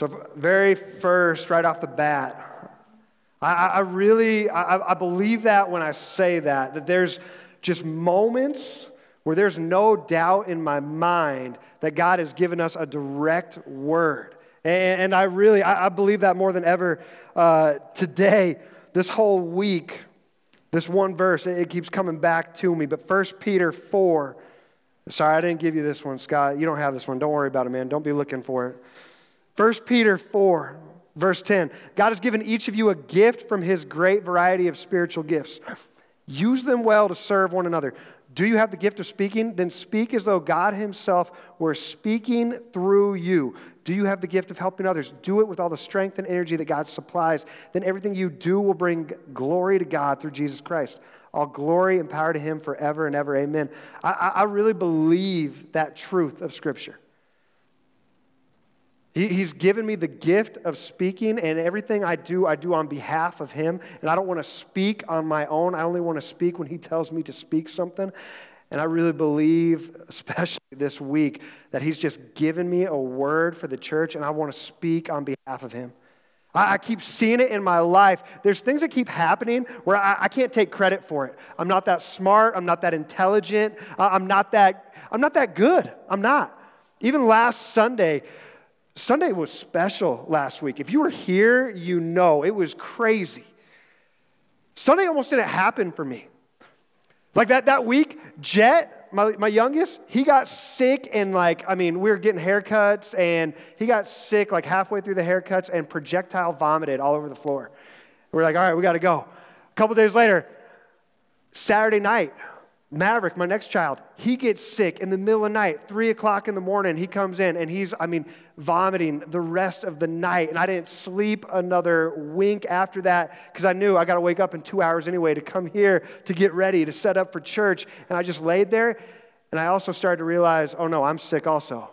So, very first, right off the bat, I, I really, I, I believe that when I say that, that there's just moments where there's no doubt in my mind that God has given us a direct word. And, and I really, I, I, believe that more than ever uh, today, this whole week, this one verse, it, it keeps coming back to me. But 1 Peter 4, sorry, I didn't give you this one, Scott. You don't have this one. Don't worry about it, man. Don't be looking for it. 1 Peter 4, verse 10 God has given each of you a gift from his great variety of spiritual gifts. Use them well to serve one another. Do you have the gift of speaking? Then speak as though God Himself were speaking through you. Do you have the gift of helping others? Do it with all the strength and energy that God supplies. Then everything you do will bring glory to God through Jesus Christ. All glory and power to Him forever and ever. Amen. I, I really believe that truth of Scripture. He, he's given me the gift of speaking, and everything I do, I do on behalf of Him. And I don't want to speak on my own. I only want to speak when He tells me to speak something. And I really believe, especially this week, that He's just given me a word for the church, and I want to speak on behalf of Him. I, I keep seeing it in my life. There's things that keep happening where I, I, can't take credit for it. I'm not that smart. I'm not that intelligent. I'm not that, I'm not that good. I'm not. Even last Sunday, Sunday was special last week. If you were here, you know it was crazy. Sunday almost didn't happen for me. Like that, that week, Jet, my, my youngest, he got sick and like, I mean, we were getting haircuts and he got sick like halfway through the haircuts and projectile vomited all over the floor. We're like, all right, we got to go. A couple days later, Saturday night, Maverick, my next child, he gets sick in the middle of the night, three o'clock in the morning. He comes in and he's, I mean, vomiting the rest of the night. And I didn't sleep another wink after that because I knew I got to wake up in two hours anyway to come here to get ready to set up for church. And I just laid there. And I also started to realize, oh no, I'm sick also.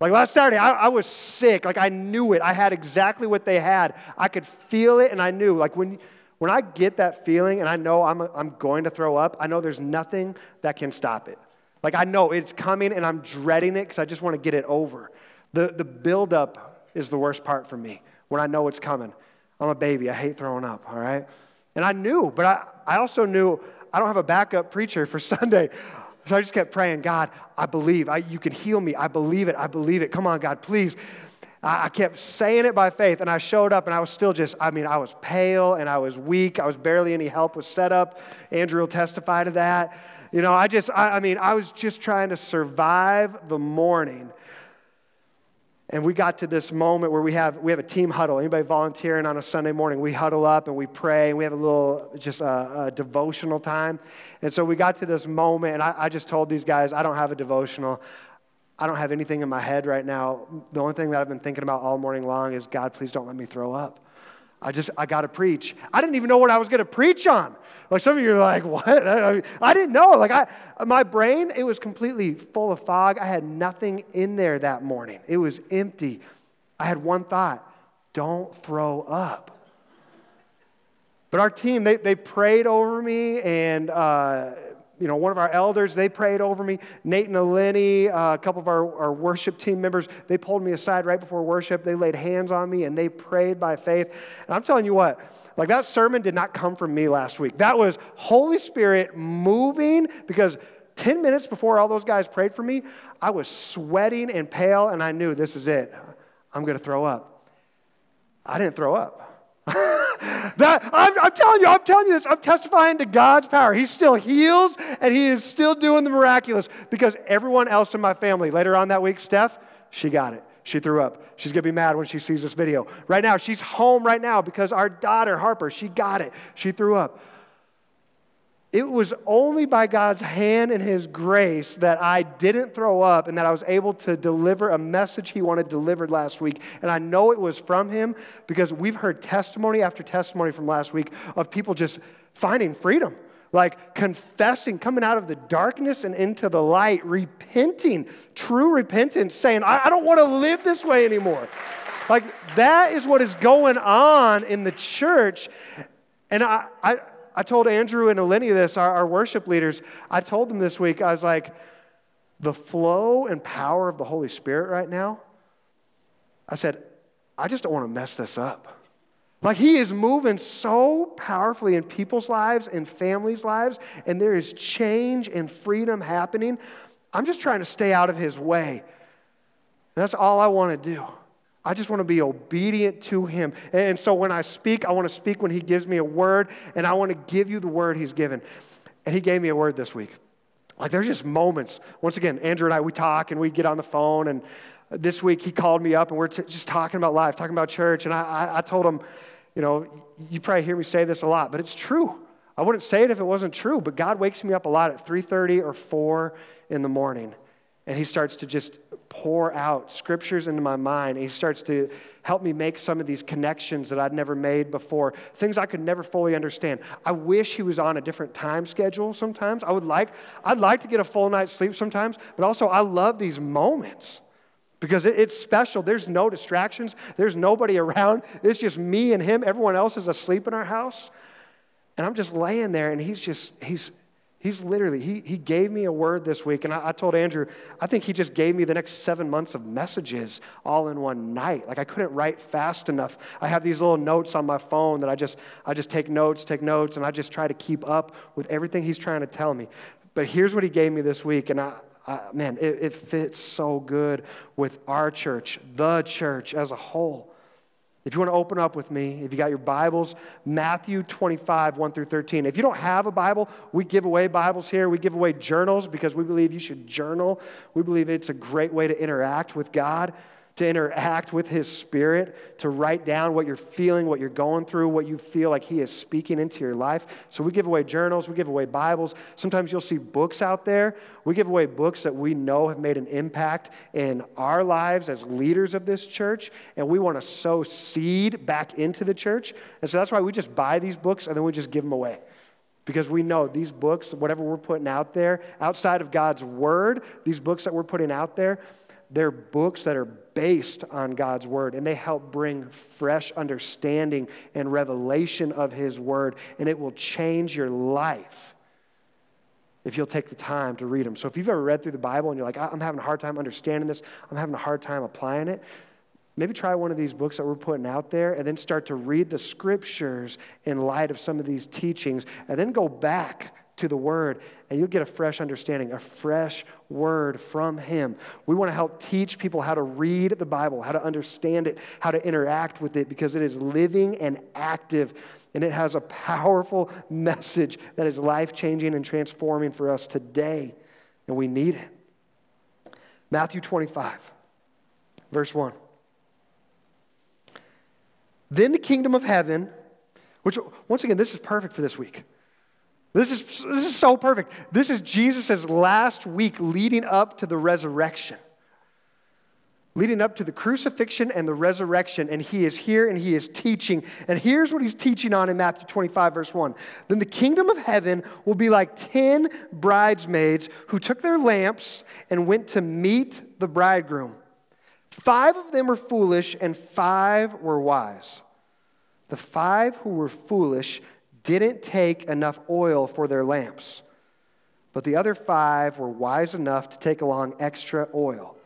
Like last Saturday, I, I was sick. Like I knew it. I had exactly what they had. I could feel it and I knew. Like when, when I get that feeling and I know I'm, I'm going to throw up, I know there's nothing that can stop it. Like I know it's coming and I'm dreading it because I just want to get it over. The, the buildup is the worst part for me when I know it's coming. I'm a baby. I hate throwing up, all right? And I knew, but I, I also knew I don't have a backup preacher for Sunday. So I just kept praying, God, I believe. I, you can heal me. I believe it. I believe it. Come on, God, please. I kept saying it by faith, and I showed up, and I was still just, I mean, I was pale and I was weak. I was barely any help with setup. Andrew will testify to that. You know, I just, I, I mean, I was just trying to survive the morning. And we got to this moment where we have, we have a team huddle. Anybody volunteering on a Sunday morning? We huddle up and we pray and we have a little, just a, a devotional time. And so we got to this moment, and I, I just told these guys, I don't have a devotional. I don't have anything in my head right now. The only thing that I've been thinking about all morning long is God, please don't let me throw up. I just, I got to preach. I didn't even know what I was going to preach on. Like some of you are like, what? I, I didn't know. Like I, my brain, it was completely full of fog. I had nothing in there that morning. It was empty. I had one thought, don't throw up. But our team, they, they prayed over me and uh, you know, one of our elders, they prayed over me. Nate and Eleni, uh, a couple of our, our worship team members, they pulled me aside right before worship. They laid hands on me and they prayed by faith. And I'm telling you what, like that sermon did not come from me last week. That was Holy Spirit moving because 10 minutes before all those guys prayed for me, I was sweating and pale and I knew this is it. I'm going to throw up. I didn't throw up. that, I'm, I'm, telling you, I'm telling you this. I'm testifying to God's power. He still heals and He is still doing the miraculous because everyone else in my family, later on that week, Steph, she got it. She threw up. She's going to be mad when she sees this video. Right now, she's home right now because our daughter, Harper, she got it. She threw up. It was only by God's hand and His grace that I didn't throw up and that I was able to deliver a message He wanted delivered last week. And I know it was from Him because we've heard testimony after testimony from last week of people just finding freedom, like confessing, coming out of the darkness and into the light, repenting, true repentance, saying, I, I don't want to live this way anymore. Like that is what is going on in the church. And I, I I told Andrew and Eleni this, our, our worship leaders. I told them this week, I was like, the flow and power of the Holy Spirit right now, I said, I just don't want to mess this up. Like he is moving so powerfully in people's lives and families' lives, and there is change and freedom happening. I'm just trying to stay out of his way. That's all I want to do. I just want to be obedient to him. And so when I speak, I want to speak when he gives me a word, and I want to give you the word he's given. And he gave me a word this week. Like there's just moments. Once again, Andrew and I, we talk and we get on the phone. And this week he called me up and we're t- just talking about life, talking about church. And I, I, I told him, you know, you probably hear me say this a lot, but it's true. I wouldn't say it if it wasn't true, but God wakes me up a lot at 3:30 or 4 in the morning. And he starts to just pour out scriptures into my mind. He starts to help me make some of these connections that I'd never made before, things I could never fully understand. I wish he was on a different time schedule sometimes. I would like, I'd like to get a full night's sleep sometimes, but also I love these moments because it's special. There's no distractions, there's nobody around. It's just me and him. Everyone else is asleep in our house. And I'm just laying there, and he's just, he's, he's literally, he, he gave me a word this week. And I, I told Andrew, I think he just gave me the next seven months of messages all in one night. Like I couldn't write fast enough. I have these little notes on my phone that I just, I just take notes, take notes, and I just try to keep up with everything he's trying to tell me. But here's what he gave me this week, and I, uh, man, it, it fits so good with our church, the church as a whole. If you want to open up with me, if you got your Bibles, Matthew 25, 1 through 13. If you don't have a Bible, we give away Bibles here. We give away journals because we believe you should journal. We believe it's a great way to interact with God to interact with His Spirit, to write down what you're feeling, what you're going through, what you feel like He is speaking into your life. So we give away journals, we give away Bibles. Sometimes you'll see books out there. We give away books that we know have made an impact in our lives as leaders of this church, and we want to sow seed back into the church. And so that's why we just buy these books and then we just give them away. Because we know these books, whatever we're putting out there, outside of God's word, these books that we're putting out there, they're books that are based on God's word, and they help bring fresh understanding and revelation of His word, and it will change your life if you'll take the time to read them. So if you've ever read through the Bible and you're like, I'm having a hard time understanding this, I'm having a hard time applying it, maybe try one of these books that we're putting out there and then start to read the scriptures in light of some of these teachings, and then go back to the Word, and you'll get a fresh understanding, a fresh word from Him. We want to help teach people how to read the Bible, how to understand it, how to interact with it, because it is living and active, and it has a powerful message that is life changing and transforming for us today, and we need it. Matthew 25, verse 1. Then the kingdom of heaven, which, once again, this is perfect for this week. This is, this is so perfect. This is Jesus' last week leading up to the resurrection, leading up to the crucifixion and the resurrection. And he is here and he is teaching. And here's what he's teaching on in Matthew 25, verse 1. Then the kingdom of heaven will be like 10 bridesmaids who took their lamps and went to meet the bridegroom. Five of them were foolish and five were wise. The five who were foolish didn't take enough oil for their lamps, but the other five were wise enough to take along extra oil.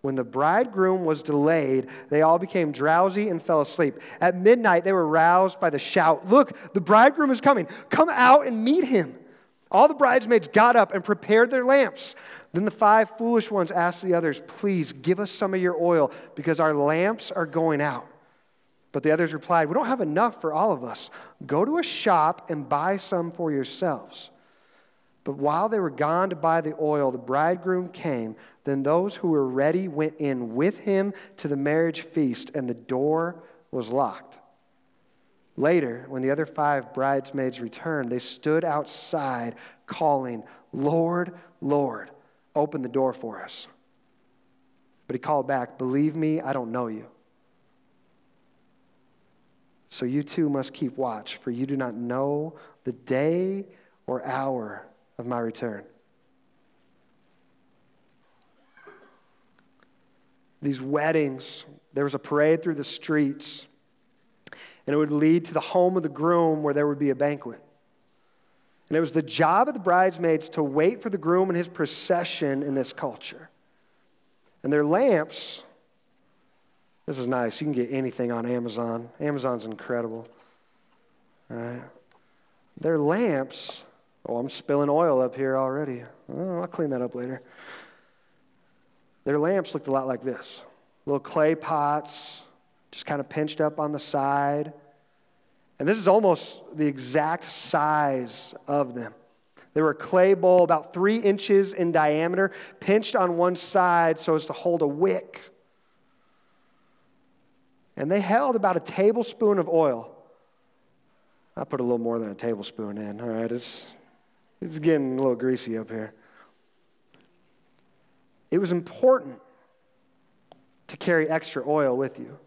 When the bridegroom was delayed, they all became drowsy and fell asleep. At midnight, they were roused by the shout Look, the bridegroom is coming. Come out and meet him. All the bridesmaids got up and prepared their lamps. Then the five foolish ones asked the others, Please give us some of your oil because our lamps are going out. But the others replied, We don't have enough for all of us. Go to a shop and buy some for yourselves. But while they were gone to buy the oil, the bridegroom came. Then those who were ready went in with him to the marriage feast, and the door was locked. Later, when the other five bridesmaids returned, they stood outside calling, Lord, Lord, open the door for us. But he called back, Believe me, I don't know you. So you too must keep watch, for you do not know the day or hour of my return. These weddings, there was a parade through the streets, and it would lead to the home of the groom where there would be a banquet. And it was the job of the bridesmaids to wait for the groom and his procession in this culture. And their lamps This is nice. You can get anything on Amazon. Amazon's incredible. All right. Their lamps, oh, I'm spilling oil up here already. Oh, I'll clean that up later. Their lamps looked a lot like this little clay pots, just kind of pinched up on the side. And this is almost the exact size of them. They were a clay bowl about three inches in diameter, pinched on one side so as to hold a wick. And they held about a tablespoon of oil. I put a little more than a tablespoon in, all right? It's, it's getting a little greasy up here. It was important to carry extra oil with you.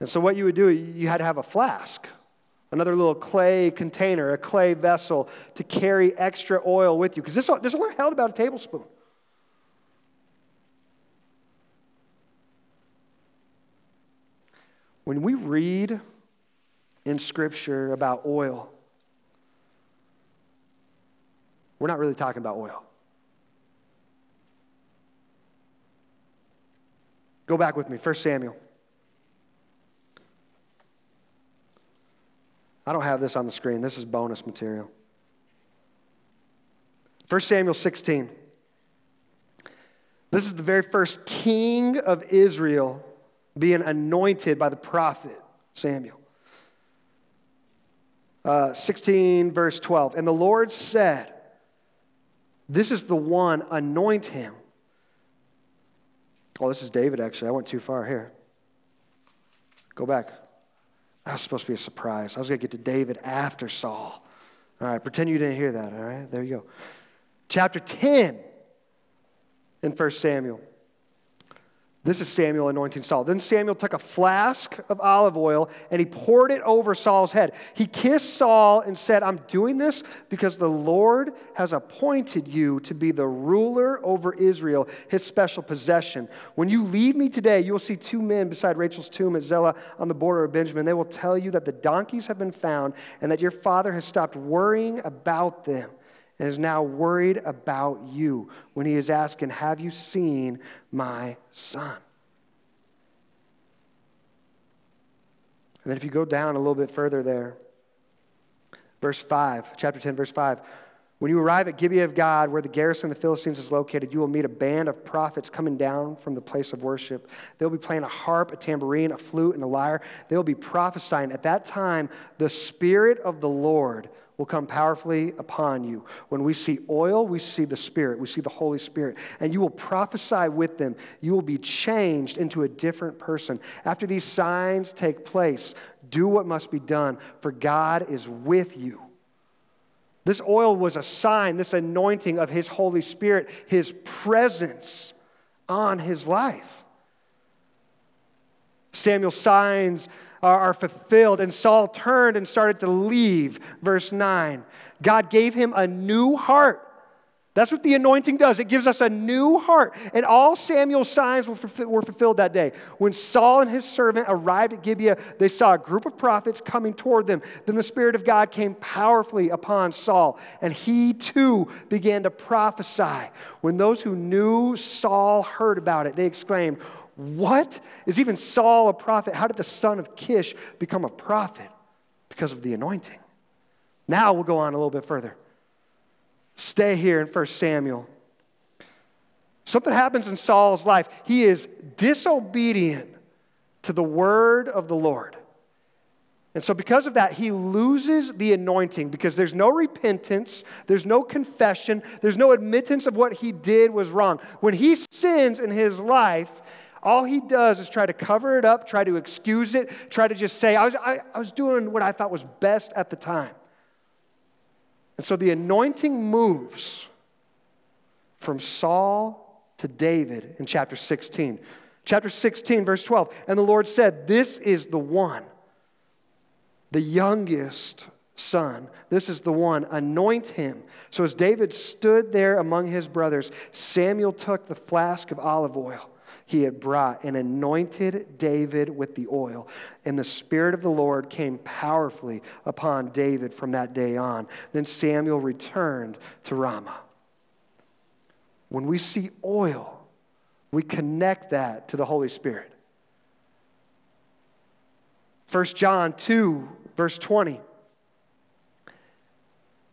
And so, what you would do, you had to have a flask, another little clay container, a clay vessel to carry extra oil with you. Because this, this only held about a tablespoon. When we read in Scripture about oil, we're not really talking about oil. Go back with me, 1 Samuel. I don't have this on the screen. This is bonus material. 1 Samuel 16. This is the very first king of Israel being anointed by the prophet Samuel. Uh, 16, verse 12. And the Lord said, This is the one, anoint him. Oh, this is David, actually. I went too far here. Go back. That was supposed to be a surprise. I was going to get to David after Saul. All right, pretend you didn't hear that. All right, there you go. Chapter 10 in 1 Samuel. This is Samuel anointing Saul. Then Samuel took a flask of olive oil and he poured it over Saul's head. He kissed Saul and said, I'm doing this because the Lord has appointed you to be the ruler over Israel, his special possession. When you leave me today, you will see two men beside Rachel's tomb at Zelah on the border of Benjamin. They will tell you that the donkeys have been found and that your father has stopped worrying about them and is now worried about you when he is asking, Have you seen my son? And then if you go down a little bit further there, verse 5, chapter 10, verse 5. When you arrive at Gibeah of God, where the garrison of the Philistines is located, you will meet a band of prophets coming down from the place of worship. They'll be playing a harp, a tambourine, a flute, and a lyre. They'll be prophesying. At that time, the Spirit of the Lord will come powerfully upon you. When we see oil, we see the Spirit, we see the Holy Spirit, and you will prophesy with them. You will be changed into a different person. After these signs take place, do what must be done, for God is with you. This oil was a sign, this anointing of His Holy Spirit, His presence on His life. Samuel signs are fulfilled. And Saul turned and started to leave. Verse 9. God gave him a new heart. That's what the anointing does. It gives us a new heart. And all Samuel's signs were, fulfilled that day. When Saul and his servant arrived at Gibeah, they saw a group of prophets coming toward them. Then the Spirit of God came powerfully upon Saul, and he too began to prophesy. When those who knew Saul heard about it, they exclaimed, what? Is even Saul a prophet? How did the son of Kish become a prophet? Because of the anointing. Now we'll go on a little bit further. Stay here in 1 Samuel. Something happens in Saul's life. He is disobedient to the word of the Lord. And so, because of that, he loses the anointing because there's no repentance, there's no confession, there's no admittance of what he did was wrong. When he sins in his life, all he does is try to cover it up, try to excuse it, try to just say, I was, I, I was doing what I thought was best at the time. And so the anointing moves from Saul to David in chapter 16. Chapter 16, verse 12. And the Lord said, This is the one, the youngest son. This is the one. Anoint him. So as David stood there among his brothers, Samuel took the flask of olive oil he had brought and anointed David with the oil. And the Spirit of the Lord came powerfully upon David from that day on. Then Samuel returned to Ramah. When we see oil, we connect that to the Holy Spirit. 1 John 2, verse 20.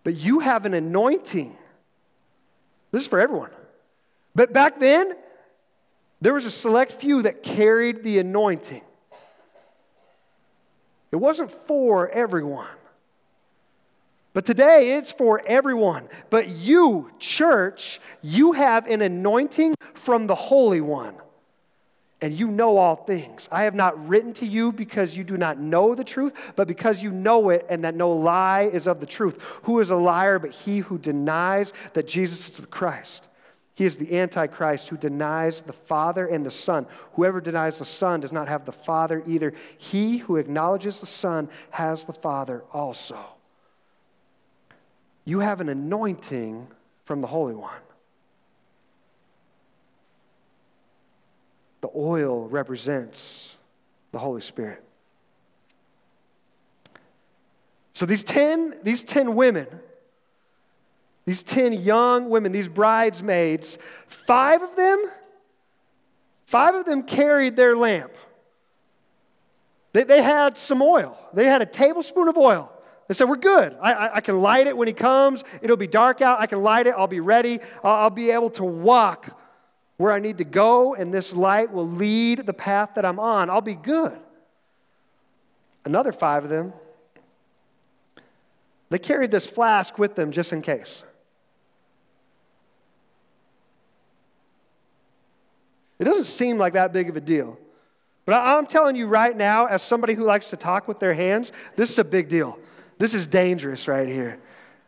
But you have an anointing. This is for everyone. But back then, there was a select few that carried the anointing. It wasn't for everyone. But today it's for everyone. But you, church, you have an anointing from the Holy One and you know all things. I have not written to you because you do not know the truth, but because you know it and that no lie is of the truth. Who is a liar but he who denies that Jesus is the Christ? He is the Antichrist who denies the Father and the Son. Whoever denies the Son does not have the Father either. He who acknowledges the Son has the Father also. You have an anointing from the Holy One. The oil represents the Holy Spirit. So these 10, these 10 women, these 10 young women, these bridesmaids, five of them, five of them carried their lamp. They, they had some oil. They had a tablespoon of oil. They said, We're good. I, I, I, can light it when he comes. It'll be dark out. I can light it. I'll be ready. I'll, I'll be able to walk where I need to go, and this light will lead the path that I'm on. I'll be good. Another five of them, they carried this flask with them just in case. It doesn't seem like that big of a deal. But I'm telling you right now, as somebody who likes to talk with their hands, this is a big deal. This is dangerous right here.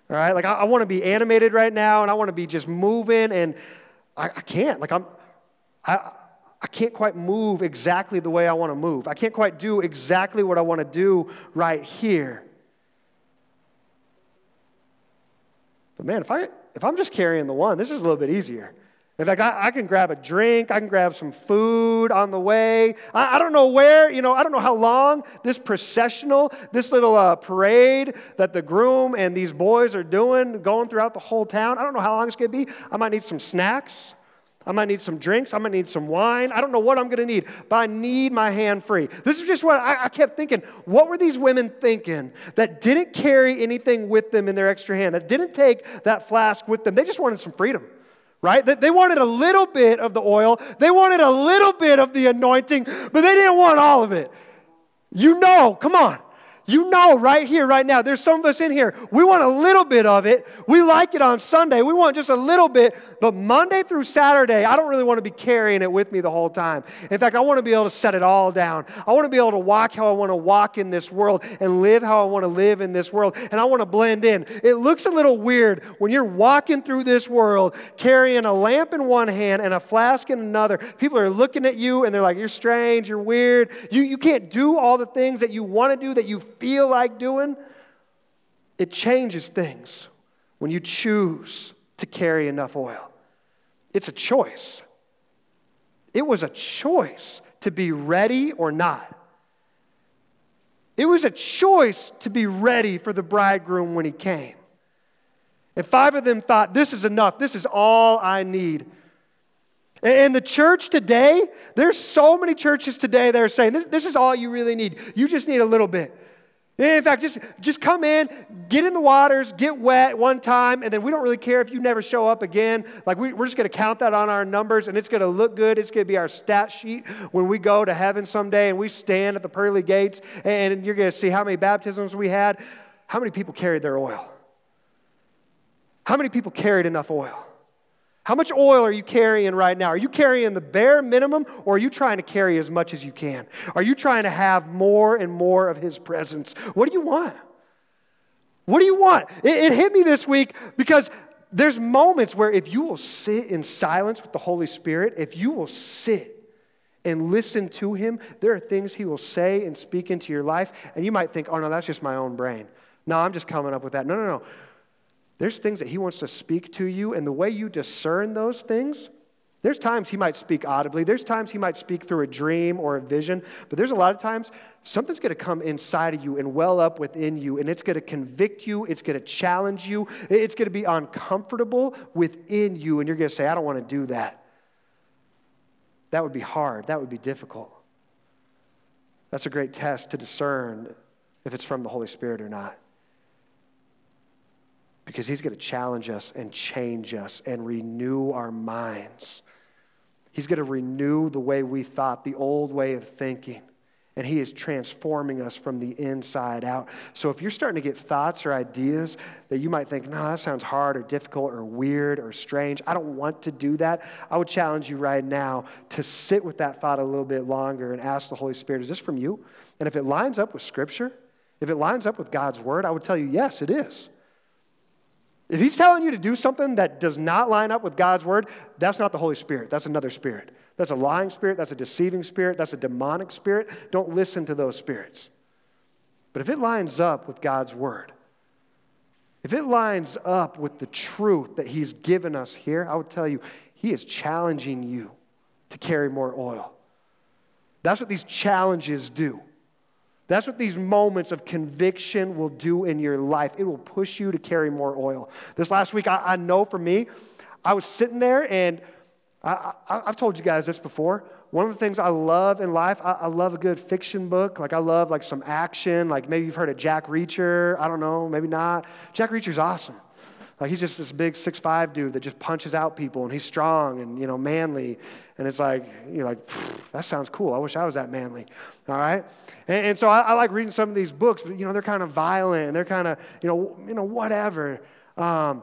All right? Like, I, I want to be animated right now, and I want to be just moving, and I, I can't. Like I'm, I, I can't quite move exactly the way I want to move. I can't quite do exactly what I want to do right here. But man, if I if I'm just carrying the one, this is a little bit easier. In fact, I, I, can grab a drink, I can grab some food on the way. I, I, don't know where, you know, I don't know how long this processional, this little uh, parade that the groom and these boys are doing, going throughout the whole town, I don't know how long it's gonna be. I might need some snacks. I might need some drinks. I might need some wine. I don't know what I'm going to need, but I need my hand free. This is just what I, I, kept thinking. What were these women thinking that didn't carry anything with them in their extra hand, that didn't take that flask with them? They just wanted some freedom, right? They, wanted a little bit of the oil, they wanted a little bit of the anointing, but they didn't want all of it. You know, come on. You know, right here, right now, there's some of us in here. We want a little bit of it. We like it on Sunday. We want just a little bit. But Monday through Saturday, I don't really want to be carrying it with me the whole time. In fact, I want to be able to set it all down. I want to be able to walk how I want to walk in this world and live how I want to live in this world. And I want to blend in. It looks a little weird when you're walking through this world carrying a lamp in one hand and a flask in another. People are looking at you and they're like, you're strange, you're weird. You, you can't do all the things that you want to do that you feel like doing, it changes things when you choose to carry enough oil. It's a choice. It was a choice to be ready or not. It was a choice to be ready for the bridegroom when he came. And five of them thought, This is enough. This is all I need. And the church today, there's so many churches today that are saying, this, this, is all you really need. You just need a little bit. In fact, just, just come in, get in the waters, get wet one time, and then we don't really care if you never show up again. Like, we, we're just going to count that on our numbers, and it's going to look good. It's going to be our stat sheet when we go to heaven someday and we stand at the pearly gates, and you're going to see how many baptisms we had. How many people carried their oil? How many people carried enough oil? How much oil are you carrying right now? Are you carrying the bare minimum or are you trying to carry as much as you can? Are you trying to have more and more of His presence? What do you want? What do you want? It, it hit me this week because there's moments where if you will sit in silence with the Holy Spirit, if you will sit and listen to Him, there are things He will say and speak into your life, and you might think, oh no, that's just my own brain. No, I'm just coming up with that. No, no, no. There's things that He wants to speak to you, and the way you discern those things, there's times He might speak audibly, there's times He might speak through a dream or a vision, but there's a lot of times something's going to come inside of you and well up within you, and it's going to convict you, it's going to challenge you, it's going to be uncomfortable within you, and you're going to say, I don't want to do that. That would be hard, that would be difficult. That's a great test to discern if it's from the Holy Spirit or not. Because He's going to challenge us and change us and renew our minds. He's going to renew the way we thought, the old way of thinking and He is transforming us from the inside out. So if you're starting to get thoughts or ideas that you might think, no, that sounds hard or difficult or weird or strange, I don't want to do that, I would challenge you right now to sit with that thought a little bit longer and ask the Holy Spirit, is this from you? And if it lines up with Scripture, if it lines up with God's Word, I would tell you, yes, it is. If he's telling you to do something that does not line up with God's word, that's not the Holy Spirit. That's another spirit. That's a lying spirit. That's a deceiving spirit. That's a demonic spirit. Don't listen to those spirits. But if it lines up with God's word, if it lines up with the truth that he's given us here, I would tell you, he is challenging you to carry more oil. That's what these challenges do. That's what these moments of conviction will do in your life. It will push you to carry more oil. This last week, I, I know for me, I was sitting there and I, have told you guys this before. One of the things I love in life, I, I, love a good fiction book. Like I love like some action. Like maybe you've heard of Jack Reacher. I don't know, maybe not. Jack Reacher's awesome. Like he's just this big six five dude that just punches out people and he's strong and you know manly. And it's like, you're like, that sounds cool. I wish I was that manly. All right? And, and so I, I, like reading some of these books, but you know, they're kind of violent and they're kind of, you know, you know, whatever. Um,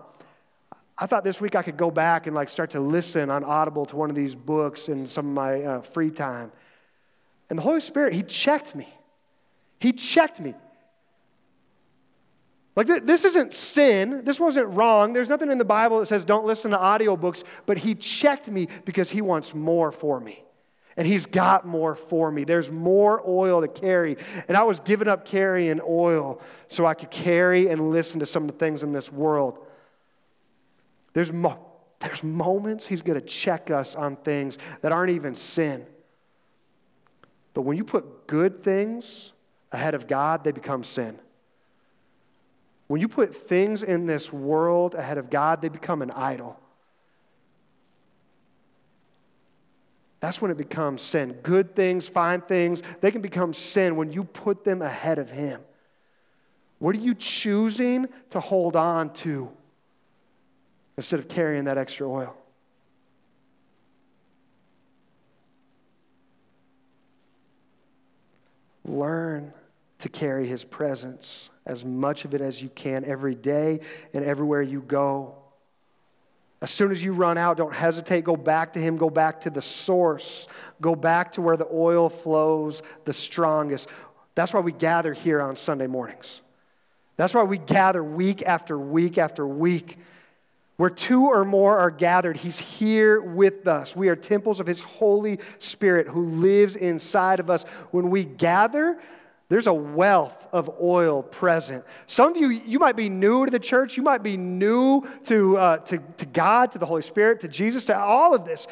I thought this week I could go back and like start to listen on Audible to one of these books in some of my uh, free time. And the Holy Spirit, He checked me. He checked me. Like, th- this isn't sin. This wasn't wrong. There's nothing in the Bible that says don't listen to audiobooks, but He checked me because He wants more for me. And He's got more for me. There's more oil to carry. And I was giving up carrying oil so I could carry and listen to some of the things in this world. There's, mo- there's moments He's going to check us on things that aren't even sin. But when you put good things ahead of God, they become sin. When you put things in this world ahead of God, they become an idol. That's when it becomes sin. Good things, fine things, they can become sin when you put them ahead of Him. What are you choosing to hold on to instead of carrying that extra oil? Learn to carry His presence as much of it as you can every day and everywhere you go. As soon as you run out, don't hesitate. Go back to Him. Go back to the source. Go back to where the oil flows the strongest. That's why we gather here on Sunday mornings. That's why we gather week after week after week. Where two or more are gathered, He's here with us. We are temples of His Holy Spirit who lives inside of us. When we gather, there's a wealth of oil present. Some of you, you might be new to the church. You might be new to, uh, to, to God, to the Holy Spirit, to Jesus, to all of this.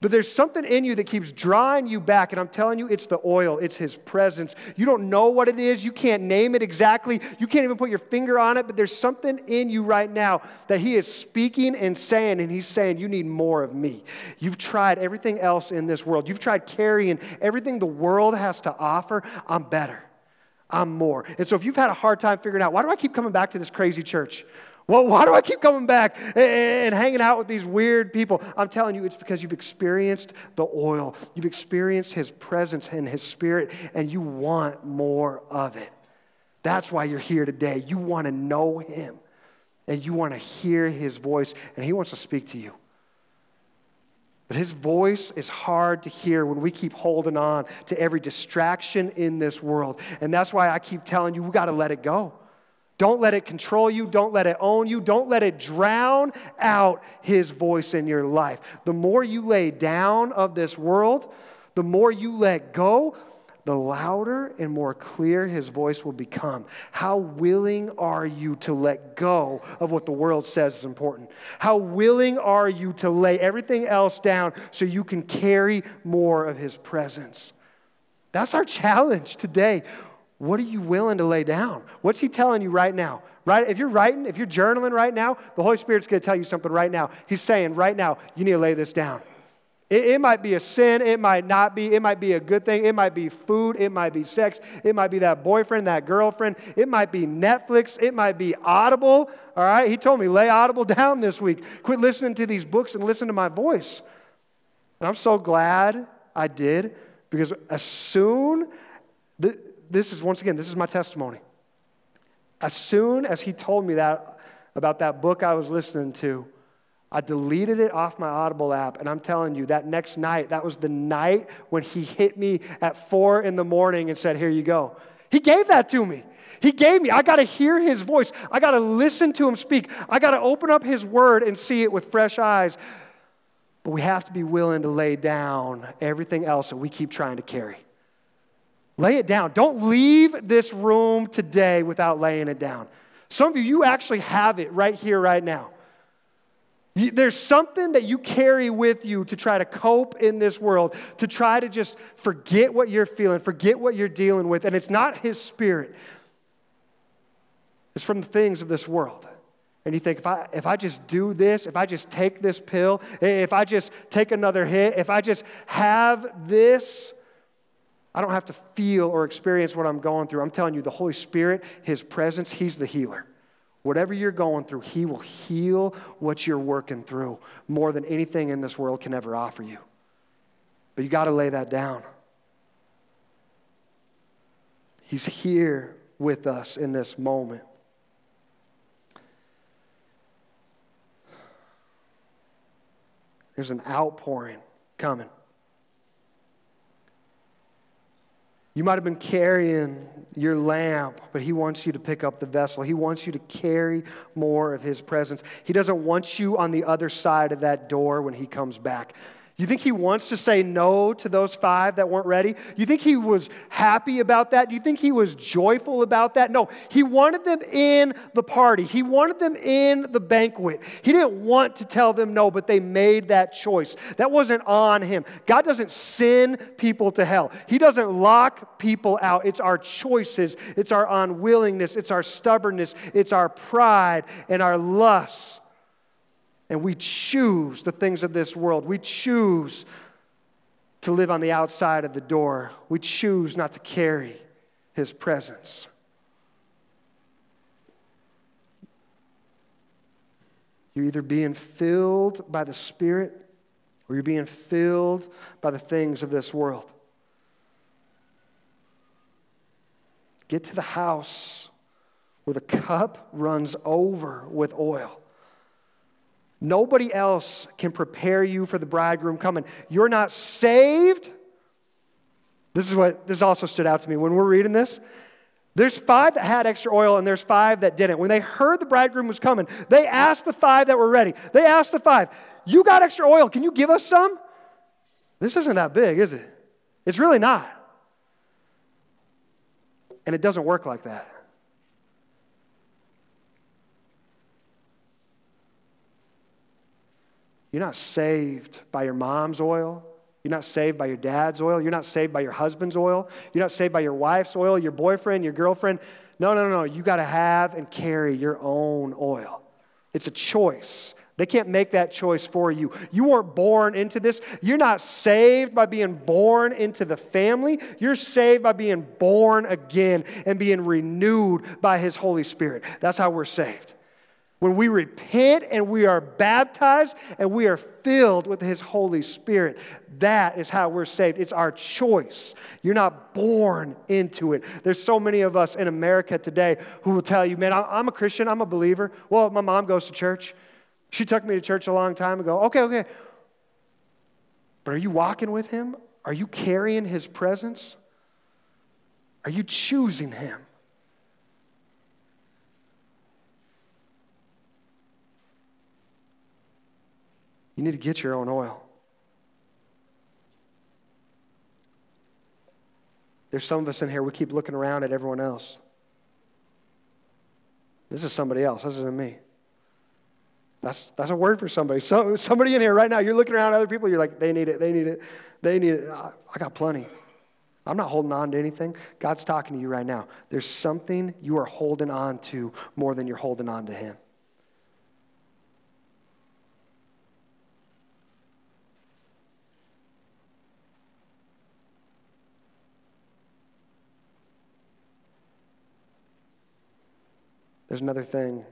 But there's something in you that keeps drawing you back. And I'm telling you, it's the oil, it's His presence. You don't know what it is, you can't name it exactly, you can't even put your finger on it, but there's something in you right now that He is speaking and saying, and He's saying, You need more of me. You've tried everything else in this world, you've tried carrying everything the world has to offer. I'm better. I'm more. And so if you've had a hard time figuring out, why do I keep coming back to this crazy church? Well, why do I keep coming back and hanging out with these weird people? I'm telling you, it's because you've experienced the oil. You've experienced His presence and His Spirit, and you want more of it. That's why you're here today. You want to know Him, and you want to hear His voice, and He wants to speak to you. But his voice is hard to hear when we keep holding on to every distraction in this world. And that's why I keep telling you, we got to let it go. Don't let it control you. Don't let it own you. Don't let it drown out his voice in your life. The more you lay down of this world, the more you let go, the louder and more clear his voice will become. How willing are you to let go of what the world says is important? How willing are you to lay everything else down so you can carry more of his presence? That's our challenge today. What are you willing to lay down? What's he telling you right now? Right? If you're writing, if you're journaling right now, the Holy Spirit's going to tell you something right now. He's saying right now, you need to lay this down. It, it, might be a sin, it might not be, it might be a good thing, it might be food, it might be sex, it might be that boyfriend, that girlfriend, it might be Netflix, it might be Audible. All right, he told me, lay Audible down this week. Quit listening to these books and listen to my voice. And I'm so glad I did because as soon, this is once again, this is my testimony. As soon as he told me that about that book I was listening to, I deleted it off my Audible app, and I'm telling you, that next night, that was the night when he hit me at four in the morning and said, Here you go. He gave that to me. He gave me. I got to hear his voice. I got to listen to him speak. I got to open up his word and see it with fresh eyes. But we have to be willing to lay down everything else that we keep trying to carry. Lay it down. Don't leave this room today without laying it down. Some of you, you actually have it right here, right now. There's something that you carry with you to try to cope in this world, to try to just forget what you're feeling, forget what you're dealing with. And it's not His Spirit, it's from the things of this world. And you think, if I, if I just do this, if I just take this pill, if I just take another hit, if I just have this, I don't have to feel or experience what I'm going through. I'm telling you, the Holy Spirit, His presence, He's the healer. Whatever you're going through, He will heal what you're working through more than anything in this world can ever offer you. But you got to lay that down. He's here with us in this moment. There's an outpouring coming. You might have been carrying your lamp, but He wants you to pick up the vessel. He wants you to carry more of His presence. He doesn't want you on the other side of that door when He comes back. You think he wants to say no to those five that weren't ready? You think he was happy about that? Do you think he was joyful about that? No, he wanted them in the party. He wanted them in the banquet. He didn't want to tell them no, but they made that choice. That wasn't on him. God doesn't send people to hell, He doesn't lock people out. It's our choices, it's our unwillingness, it's our stubbornness, it's our pride and our lust and we choose the things of this world. We choose to live on the outside of the door. We choose not to carry his presence. You're either being filled by the Spirit or you're being filled by the things of this world. Get to the house where the cup runs over with oil. Nobody else can prepare you for the bridegroom coming. You're not saved. This is what this also stood out to me when we're reading this. There's five that had extra oil and there's five that didn't. When they heard the bridegroom was coming, they asked the five that were ready. They asked the five, You got extra oil. Can you give us some? This isn't that big, is it? It's really not. And it doesn't work like that. You're not saved by your mom's oil. You're not saved by your dad's oil. You're not saved by your husband's oil. You're not saved by your wife's oil, your boyfriend, your girlfriend. No, no, no, no. You got to have and carry your own oil. It's a choice. They can't make that choice for you. You weren't born into this. You're not saved by being born into the family. You're saved by being born again and being renewed by His Holy Spirit. That's how we're saved. When we repent and we are baptized and we are filled with His Holy Spirit, that is how we're saved. It's our choice. You're not born into it. There's so many of us in America today who will tell you, man, I'm a Christian, I'm a believer. Well, my mom goes to church. She took me to church a long time ago. Okay, okay. But are you walking with Him? Are you carrying His presence? Are you choosing Him? You need to get your own oil. There's some of us in here, we keep looking around at everyone else. This is somebody else. This isn't me. That's, that's a word for somebody. So, somebody in here right now, you're looking around at other people, you're like, they need it, they need it, they need it. I, I got plenty. I'm not holding on to anything. God's talking to you right now. There's something you are holding on to more than you're holding on to Him. There's another thing.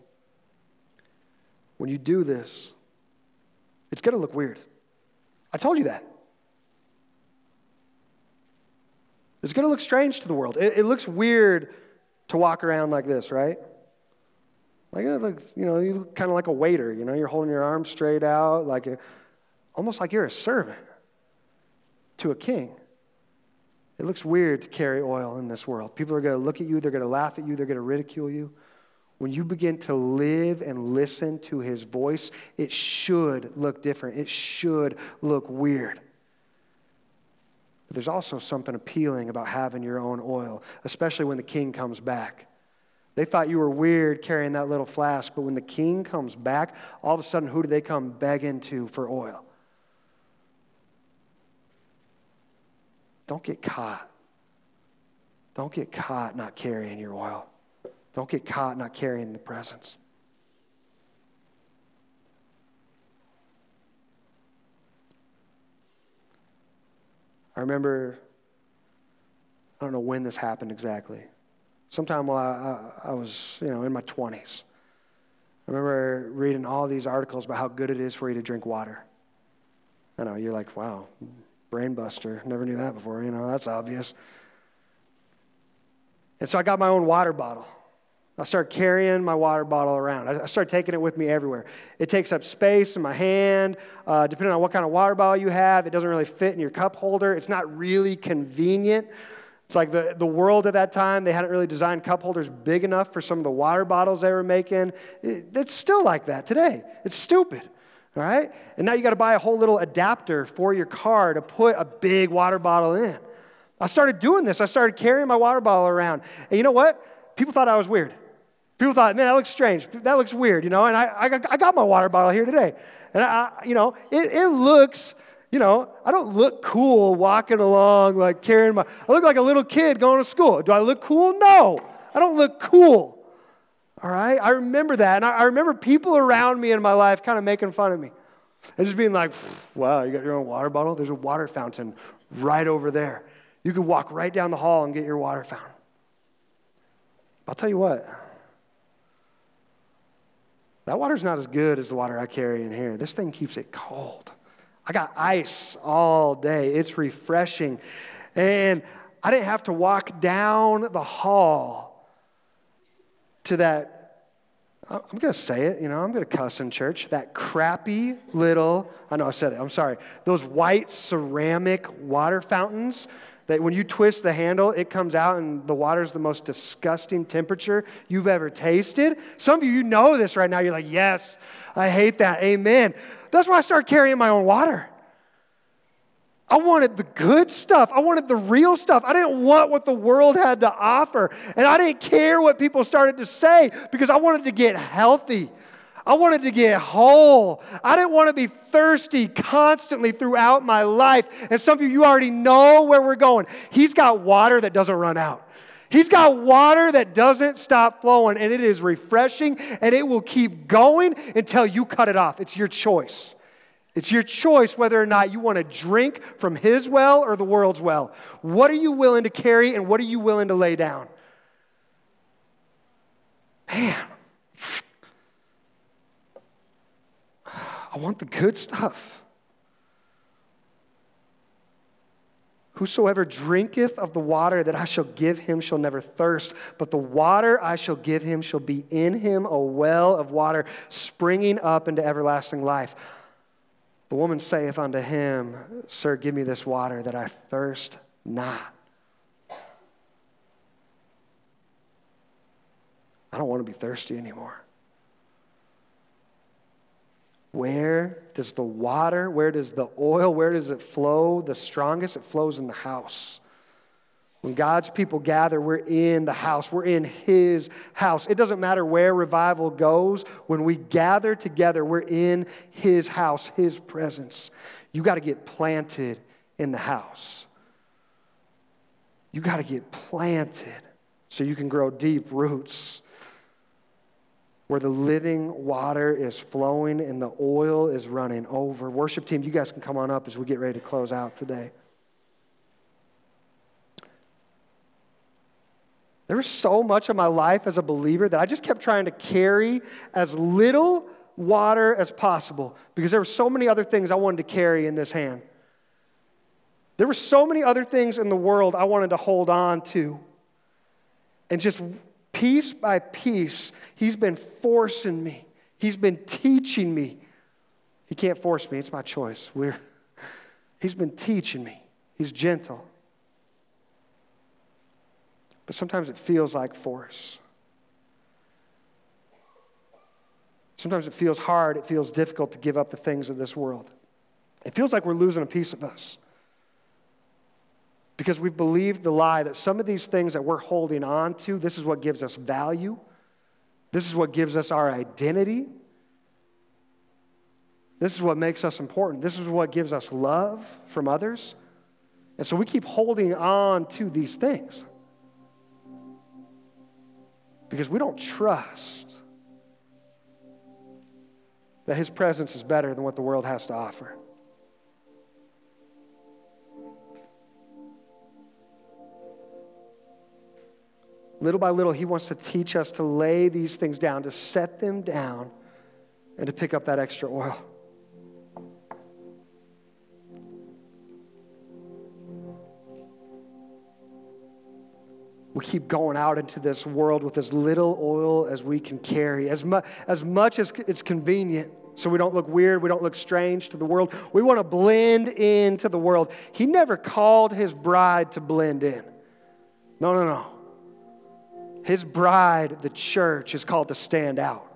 When you do this, it's going to look weird. I told you that. It's going to look strange to the world. It, it, looks weird to walk around like this, right? Like, you know, you look kind of like a waiter. You know, you're holding your arms straight out, like a, almost like you're a servant to a king. It looks weird to carry oil in this world. People are going to look at you, they're going to laugh at you, they're going to ridicule you. When you begin to live and listen to his voice, it should look different. It should look weird. But there's also something appealing about having your own oil, especially when the king comes back. They thought you were weird carrying that little flask, but when the king comes back, all of a sudden, who do they come begging to for oil? Don't get caught. Don't get caught not carrying your oil. Don't get caught not carrying the presence. I remember, I don't know when this happened exactly. Sometime while I, I, I was, you know, in my 20s. I remember reading all these articles about how good it is for you to drink water. I know, you're like, wow, brain buster. Never knew that before, you know, that's obvious. And so I got my own water bottle. I started carrying my water bottle around. I started taking it with me everywhere. It takes up space in my hand. Uh, depending on what kind of water bottle you have, it doesn't really fit in your cup holder. It's not really convenient. It's like the, the world at that time, they hadn't really designed cup holders big enough for some of the water bottles they were making. It, it's still like that today. It's stupid. All right? And now you got to buy a whole little adapter for your car to put a big water bottle in. I started doing this. I started carrying my water bottle around. And you know what? People thought I was weird. People thought, man, that looks strange. That looks weird, you know. And I, I, I got my water bottle here today. And, I, you know, it, it looks, you know, I don't look cool walking along, like carrying my, I look like a little kid going to school. Do I look cool? No, I don't look cool. All right? I remember that. And I, I remember people around me in my life kind of making fun of me. And just being like, wow, you got your own water bottle? There's a water fountain right over there. You could walk right down the hall and get your water fountain. I'll tell you what, that water's not as good as the water I carry in here. This thing keeps it cold. I got ice all day. It's refreshing. And I didn't have to walk down the hall to that. I'm going to say it, you know, I'm going to cuss in church. That crappy little, I know I said it, I'm sorry. Those white ceramic water fountains that when you twist the handle, it comes out and the water's the most disgusting temperature you've ever tasted. Some of you, you know this right now. You're like, yes, I hate that. Amen. That's why I started carrying my own water. I wanted the good stuff. I wanted the real stuff. I didn't want what the world had to offer. And I didn't care what people started to say because I wanted to get healthy. I wanted to get whole. I didn't want to be thirsty constantly throughout my life. And some of you, you already know where we're going. He's got water that doesn't run out. He's got water that doesn't stop flowing, and it is refreshing, and it will keep going until you cut it off. It's your choice. It's your choice whether or not you want to drink from His well or the world's well. What are you willing to carry, and what are you willing to lay down? Man, I want the good stuff. Whosoever drinketh of the water that I shall give him shall never thirst, but the water I shall give him shall be in him a well of water springing up into everlasting life. The woman saith unto him, Sir, give me this water that I thirst not. I don't want to be thirsty anymore. Where does the water, where does the oil, where does it flow the strongest? It flows in the house. When God's people gather, we're in the house. We're in His house. It doesn't matter where revival goes. When we gather together, we're in His house, His presence. You got to get planted in the house. You got to get planted so you can grow deep roots where the living water is flowing and the oil is running over. Worship team, you guys can come on up as we get ready to close out today. There was so much of my life as a believer that I just kept trying to carry as little water as possible because there were so many other things I wanted to carry in this hand. There were so many other things in the world I wanted to hold on to. And just piece by piece, he's been forcing me. He's been teaching me. He can't force me, it's my choice. We're, he's been teaching me. He's gentle. But sometimes it feels like force. Sometimes it feels hard, it feels difficult to give up the things of this world. It feels like we're losing a piece of us. Because we've believed the lie that some of these things that we're holding on to, this is what gives us value. This is what gives us our identity. This is what makes us important. This is what gives us love from others. And so we keep holding on to these things because we don't trust that His presence is better than what the world has to offer. Little by little, He wants to teach us to lay these things down, to set them down, and to pick up that extra oil. we keep going out into this world with as little oil as we can carry, as, mu- as much as it's convenient, so we don't look weird, we don't look strange to the world. We want to blend into the world. He never called his bride to blend in. No, no, no. His bride, the church, is called to stand out.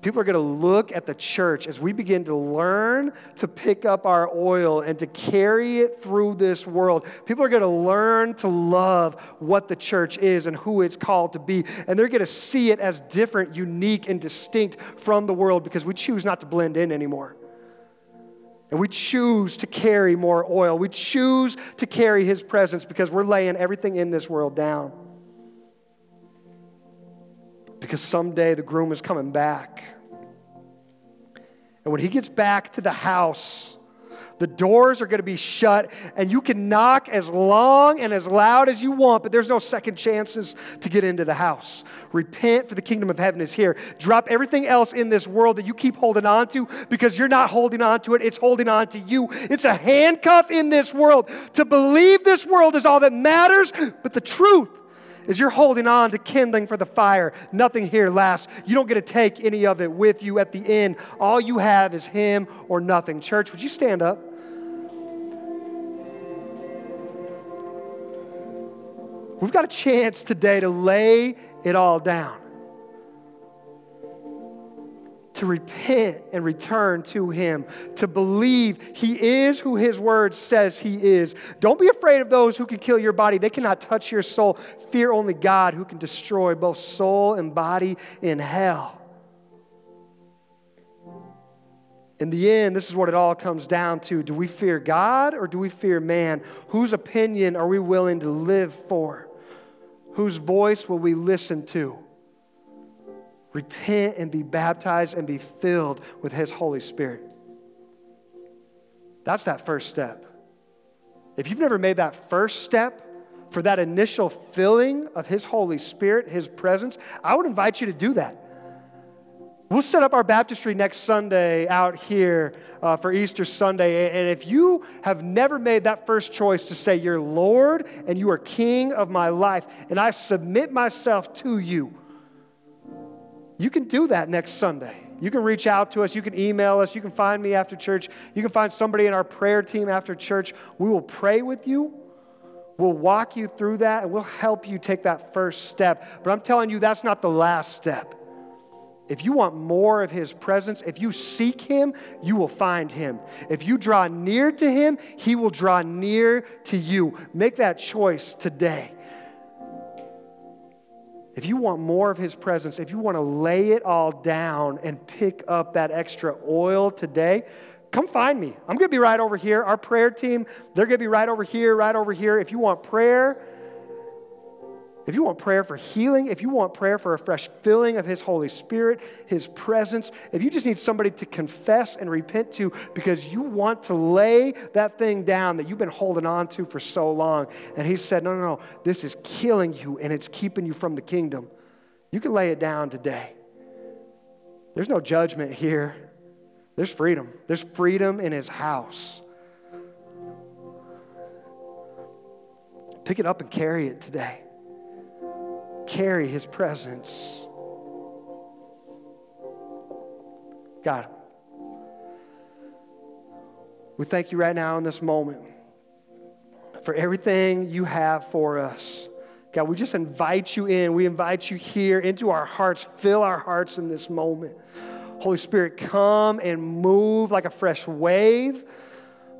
People are going to look at the church as we begin to learn to pick up our oil and to carry it through this world. People are going to learn to love what the church is and who it's called to be. And they're going to see it as different, unique, and distinct from the world because we choose not to blend in anymore. And we choose to carry more oil. We choose to carry His presence because we're laying everything in this world down. Because someday the groom is coming back. And when he gets back to the house, the doors are going to be shut, and you can knock as long and as loud as you want, but there's no second chances to get into the house. Repent, for the kingdom of heaven is here. Drop everything else in this world that you keep holding on to because you're not holding on to it, it's holding on to you. It's a handcuff in this world. To believe this world is all that matters, but the truth is you're holding on to kindling for the fire. Nothing here lasts. You don't get to take any of it with you at the end. All you have is Him or nothing. Church, would you stand up? We've got a chance today to lay it all down to repent and return to Him, to believe He is who His word says He is. Don't be afraid of those who can kill your body, they cannot touch your soul. Fear only God who can destroy both soul and body in hell. In the end, this is what it all comes down to. Do we fear God or do we fear man? Whose opinion are we willing to live for? Whose voice will we listen to? Repent and be baptized and be filled with His Holy Spirit. That's that first step. If you've never made that first step for that initial filling of His Holy Spirit, His presence, I would invite you to do that. We'll set up our baptistry next Sunday out here uh, for Easter Sunday. And if you have never made that first choice to say, You're Lord and you are King of my life, and I submit myself to you, you can do that next Sunday. You can reach out to us. You can email us. You can find me after church. You can find somebody in our prayer team after church. We will pray with you. We'll walk you through that and we'll help you take that first step. But I'm telling you, that's not the last step. If you want more of His presence, if you seek Him, you will find Him. If you draw near to Him, He will draw near to you. Make that choice today. If you want more of His presence, if you want to lay it all down and pick up that extra oil today, come find me. I'm going to be right over here. Our prayer team, they're going to be right over here, right over here. If you want prayer, If you want prayer for healing, if you want prayer for a fresh filling of His Holy Spirit, His presence, if you just need somebody to confess and repent to because you want to lay that thing down that you've been holding on to for so long, and He said, No, no, no, this is killing you and it's keeping you from the kingdom, you can lay it down today. There's no judgment here, there's freedom. There's freedom in His house. Pick it up and carry it today carry his presence. God, we thank you right now in this moment for everything you have for us. God, we just invite you in. We invite you here into our hearts. Fill our hearts in this moment. Holy Spirit, come and move like a fresh wave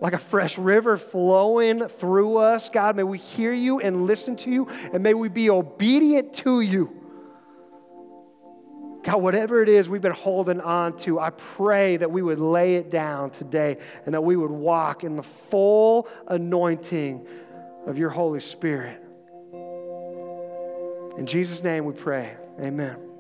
like a fresh river flowing through us. God, may we hear you and listen to you, and may we be obedient to you. God, whatever it is we've been holding on to, I pray that we would lay it down today and that we would walk in the full anointing of your Holy Spirit. In Jesus' name we pray. Amen.